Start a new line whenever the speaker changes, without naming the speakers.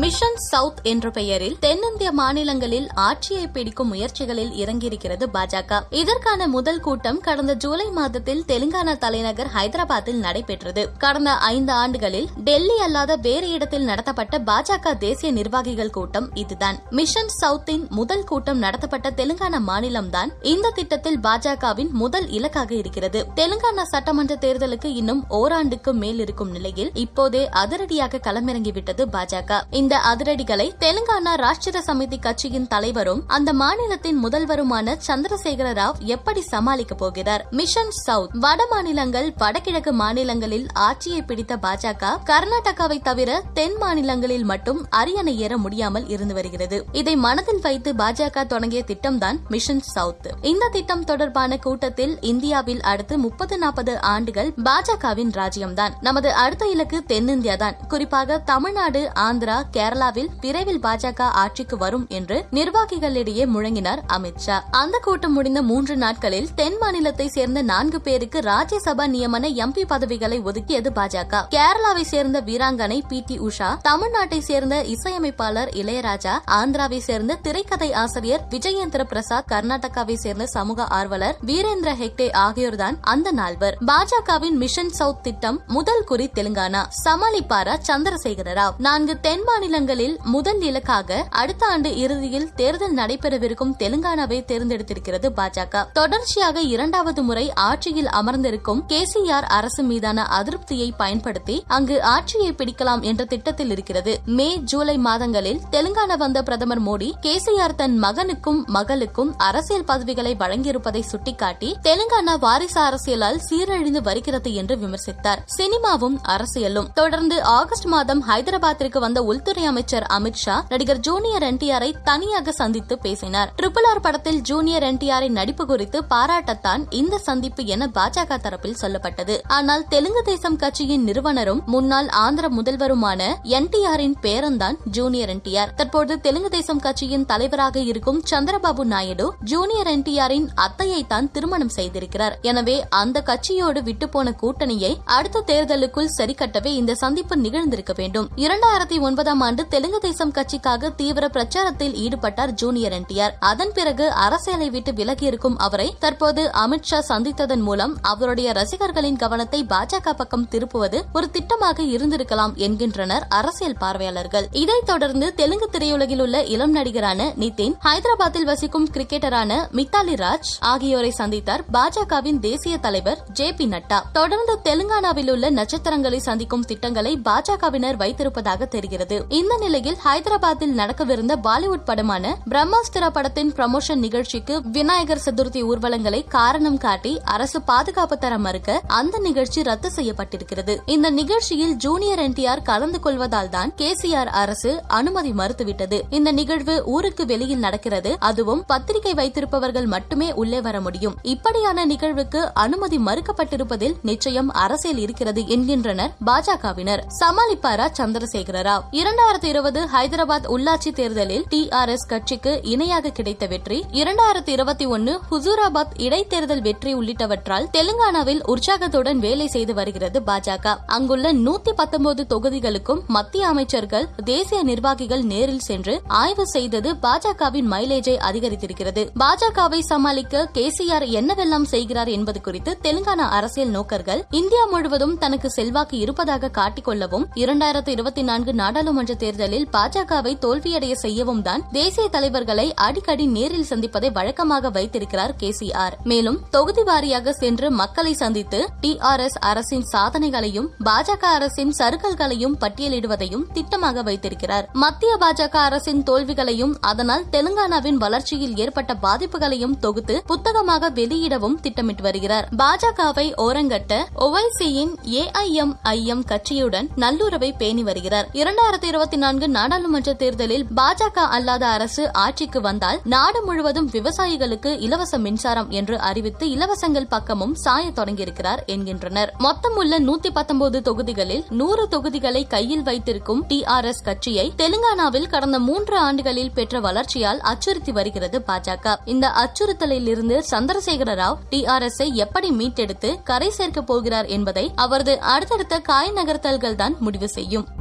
Mission south என்ற பெயரில் தென்னிந்திய மாநிலங்களில் ஆட்சியை பிடிக்கும் முயற்சிகளில் இறங்கியிருக்கிறது பாஜக. இதற்கான முதல் கூட்டம் கடந்த ஜூலை மாதத்தில் தெலுங்கானா தலைநகர் ஹைதராபாத்தில் நடைபெற்றது. கடந்த ஐந்து ஆண்டுகளில் டெல்லி அல்லாத வேறு இடத்தில் நடத்தப்பட்ட பாஜக தேசிய நிர்வாகிகள் கூட்டம் இதுதான். மிஷன் சவுத்தின் முதல் கூட்டம் நடத்தப்பட்ட தெலுங்கானா மாநிலம்தான் இந்த திட்டத்தில் பாஜகவின் முதல் இலக்காக இருக்கிறது. தெலுங்கானா சட்டமன்ற தேர்தலுக்கு இன்னும் ஓராண்டுக்கு மேல் இருக்கும் நிலையில் இப்போதே அதிரடியாக களமிறங்கிவிட்டது பாஜக. இந்த இந்த அதிரடிகளை தெலுங்கானா ராஷ்டிர சமிதி கட்சியின் தலைவரும் அந்த மாநிலத்தின் முதல்வருமான சந்திரசேகர ராவ் எப்படி சமாளிக்க போகிறார்? மிஷன் சவுத் வட மாநிலங்கள் வடகிழக்கு மாநிலங்களில் ஆட்சியை பிடித்த பாஜக கர்நாடகாவை தவிர தென் மாநிலங்களில் மட்டும் அரியணை ஏற முடியாமல் இருந்து வருகிறது. இதை மனதில் வைத்து பாஜக தொடங்கிய திட்டம்தான் மிஷன் சவுத். இந்த திட்டம் தொடர்பான கூட்டத்தில் இந்தியாவில் அடுத்து முப்பது நாற்பது ஆண்டுகள் பாஜகவின் ராஜ்யம்தான். நமது அடுத்த இலக்கு தென்னிந்தியா தான் குறிப்பாக தமிழ்நாடு ஆந்திரா கேரளாவில் விரைவில் பாஜக ஆட்சிக்கு வரும் என்று நிர்வாகிகளிடையே முழங்கினார் அமித்ஷா அந்த கூட்டம் முடிந்த மூன்று நாட்களில் தென் மாநிலத்தை சேர்ந்த நான்கு பேருக்கு ராஜ்யசபா நியமன எம்பி பதவிகளை ஒதுக்கியது பாஜக. கேரளாவை சேர்ந்த வீராங்கனை பி டி உஷா தமிழ்நாட்டை சேர்ந்த இசையமைப்பாளர் இளையராஜா ஆந்திராவை சேர்ந்த திரைக்கதை ஆசிரியர் விஜயேந்திர பிரசாத் கர்நாடகாவை சேர்ந்த சமூக ஆர்வலர் வீரேந்திர ஹெக்டே ஆகியோர்தான் அந்த நால்வர். பாஜகவின் மிஷன் சவுத் திட்டம் முதல் குறி தெலுங்கானா. சமாளிப்பாரா சந்திரசேகர ராவ். நான்கு தென் மாநிலங்களில் முதல் இலக்காக அடுத்த ஆண்டு இறுதியில் தேர்தல் நடைபெறவிருக்கும் தெலுங்கானாவை தேர்ந்தெடுத்திருக்கிறது பாஜக. தொடர்ச்சியாக இரண்டாவது முறை ஆட்சியில் அமர்ந்திருக்கும் கேசிஆர் அரசு மீதான அதிருப்தியை பயன்படுத்தி அங்கு ஆட்சியை பிடிக்கலாம் என்ற திட்டத்தில் இருக்கிறது. மே ஜூலை மாதங்களில் தெலுங்கானா வந்த பிரதமர் மோடி கேசிஆர் தன் மகனுக்கும் மகளுக்கும் அரசியல் பதவிகளை வழங்கியிருப்பதை சுட்டிக்காட்டி தெலுங்கானா வாரிசு அரசியலால் சீரழிந்து வருகிறது என்று விமர்சித்தார். சினிமாவும் அரசியலும். தொடர்ந்து ஆகஸ்ட் மாதம் ஹைதராபாத்திற்கு வந்த உள்துறை உள்துறை அமைச்சர் அமித்ஷா நடிகர் ஜூனியர் என்டிஆரை தனியாக சந்தித்து பேசினார். ட்ரிபிள் ஆர் படத்தில் ஜூனியர் என்டிஆரின் நடிப்பு குறித்து பாராட்டத்தான் இந்த சந்திப்பு என பாஜக தரப்பில் சொல்லப்பட்டது. ஆனால் தெலுங்கு தேசம் கட்சியின் நிறுவனரும் முன்னாள் ஆந்திர முதல்வருமான என்டிஆரின் பேரன்தான் ஜூனியர் என்டிஆர். தற்போது தெலுங்கு தேசம் கட்சியின் தலைவராக இருக்கும் சந்திரபாபு நாயுடு ஜூனியர் என்டிஆரின் அத்தையை தான் திருமணம் செய்திருக்கிறார். எனவே அந்த கட்சியோடு விட்டுப்போன கூட்டணியை அடுத்த தேர்தலுக்குள் சரிக்கட்டவே இந்த சந்திப்பு நிகழ்ந்திருக்க வேண்டும். இரண்டாயிரத்தி ஒன்பதாம் ஆண்டு தெலுங்கு தேசம் கட்சிக்காக தீவிர பிரச்சாரத்தில் ஈடுபட்டார் ஜூனியர் என்டிஆர். அதன் பிறகு அரசியலை விட்டு விலகியிருக்கும் அவரை தற்போது அமித்ஷா சந்தித்ததன் மூலம் அவருடைய ரசிகர்களின் கவனத்தை பாஜக பக்கம் திருப்புவது ஒரு திட்டமாக இருந்திருக்கலாம் என்கின்றனர் அரசியல் பார்வையாளர்கள். இதைத் தொடர்ந்து தெலுங்கு திரையுலகில் உள்ள இளம் நடிகரான நிதின் ஹைதராபாத்தில் வசிக்கும் கிரிக்கெட்டரான மித்தாலி ராஜ் ஆகியோரை சந்தித்தார் பாஜகவின் தேசிய தலைவர் ஜே பி நட்டா. தொடர்ந்து தெலுங்கானாவில் உள்ள நட்சத்திரங்களை சந்திக்கும் திட்டங்களை பாஜகவினர் வைத்திருப்பதாக தெரிகிறது. இந்த நிலையில் ஹைதராபாத்தில் நடக்கவிருந்த பாலிவுட் படமான பிரம்மாஸ்திர படத்தின் ப்ரமோஷன் நிகழ்ச்சிக்கு விநாயகர் சதுர்த்தி ஊர்வலங்களை காரணம் காட்டி அரசு பாதுகாப்பு தர மறுக்க அந்த நிகழ்ச்சி ரத்து செய்யப்பட்டிருக்கிறது. இந்த நிகழ்ச்சியில் ஜூனியர் என்டிஆர் கலந்து கொள்வதால் தான் கேசிஆர் அரசு அனுமதி மறுத்துவிட்டது. இந்த நிகழ்வு ஊருக்கு வெளியில் நடக்கிறது. அதுவும் பத்திரிகை வைத்திருப்பவர்கள் மட்டுமே உள்ளே வர முடியும். இப்படியான நிகழ்வுக்கு அனுமதி மறுக்கப்பட்டிருப்பதில் நிச்சயம் அரசியல் இருக்கிறது என்கின்றனர் பாஜகவினர். சமாளிப்பாரா சந்திரசேகர ராவ். இரண்டாயிரத்தி இருபது ஹைதராபாத் உள்ளாட்சி தேர்தலில் டி ஆர் எஸ் கட்சிக்கு இணையாக கிடைத்த வெற்றி. இரண்டாயிரத்தி இருபத்தி ஒன்னு ஹுசூராபாத் இடைத்தேர்தல் வெற்றி உள்ளிட்டவற்றால் தெலுங்கானாவில் உற்சாகத்துடன் வேலை செய்து வருகிறது பாஜக. அங்குள்ள நூத்தி பத்தொன்பது தொகுதிகளுக்கும் மத்திய அமைச்சர்கள் தேசிய நிர்வாகிகள் நேரில் சென்று ஆய்வு செய்தது பாஜகவின் மைலேஜை அதிகரித்திருக்கிறது. பாஜகவை சமாளிக்க கேசிஆர் என்னவெல்லாம் செய்கிறார் என்பது குறித்து தெலுங்கானா அரசியல் நோக்கர்கள் இந்தியா முழுவதும் தனக்கு செல்வாக்கு இருப்பதாக காட்டிக்கொள்ளவும் இரண்டாயிரத்தி இருபத்தி நான்கு நாடாளுமன்ற தேர்தலில் பாஜகவை தோல்வியடைய செய்யவும் தான் தேசிய தலைவர்களை அடிக்கடி நேரில் சந்திப்பதை வழக்கமாக வைத்திருக்கிறார் கே சி ஆர் மேலும் தொகுதி வாரியாக சென்று மக்களை சந்தித்து டி ஆர் எஸ் அரசின் சாதனைகளையும் பாஜக அரசின் சறுக்கல்களையும் பட்டியலிடுவதையும் திட்டமாக வைத்திருக்கிறார். மத்திய பாஜக அரசின் தோல்விகளையும் அதனால் தெலுங்கானாவின் வளர்ச்சியில் ஏற்பட்ட பாதிப்புகளையும் தொகுத்து புத்தகமாக வெளியிடவும் திட்டமிட்டு வருகிறார். பாஜகவை ஓரங்கட்ட ஒவைசியின் ஏஐஎம்ஐஎம் கட்சியுடன் நல்லுறவை பேணி வருகிறார். இரண்டாயிரத்தி இருபத்தி நான்கு நாடாளுமன்ற தேர்தலில் பாஜக அல்லாத அரசு ஆட்சிக்கு வந்தால் நாடு முழுவதும் விவசாயிகளுக்கு இலவச மின்சாரம் என்று அறிவித்து இலவசங்கள் பக்கமும் சாய தொடங்கியிருக்கிறார் என்கின்றனர். மொத்தம் உள்ள நூத்தி பத்தொன்பது தொகுதிகளில் நூறு தொகுதிகளை கையில் வைத்திருக்கும் டி ஆர் எஸ் கட்சியை தெலுங்கானாவில் கடந்த மூன்று ஆண்டுகளில் பெற்ற வளர்ச்சியால் அச்சுறுத்தி வருகிறது பாஜக. இந்த அச்சுறுத்தலில் இருந்து Chandrashekar Rao T R S எப்படி மீட்டெடுத்து கரை சேர்க்கப் போகிறார் என்பதை அவரது அடுத்தடுத்த காய் நகர்த்தல்கள் தான் முடிவு செய்யும்.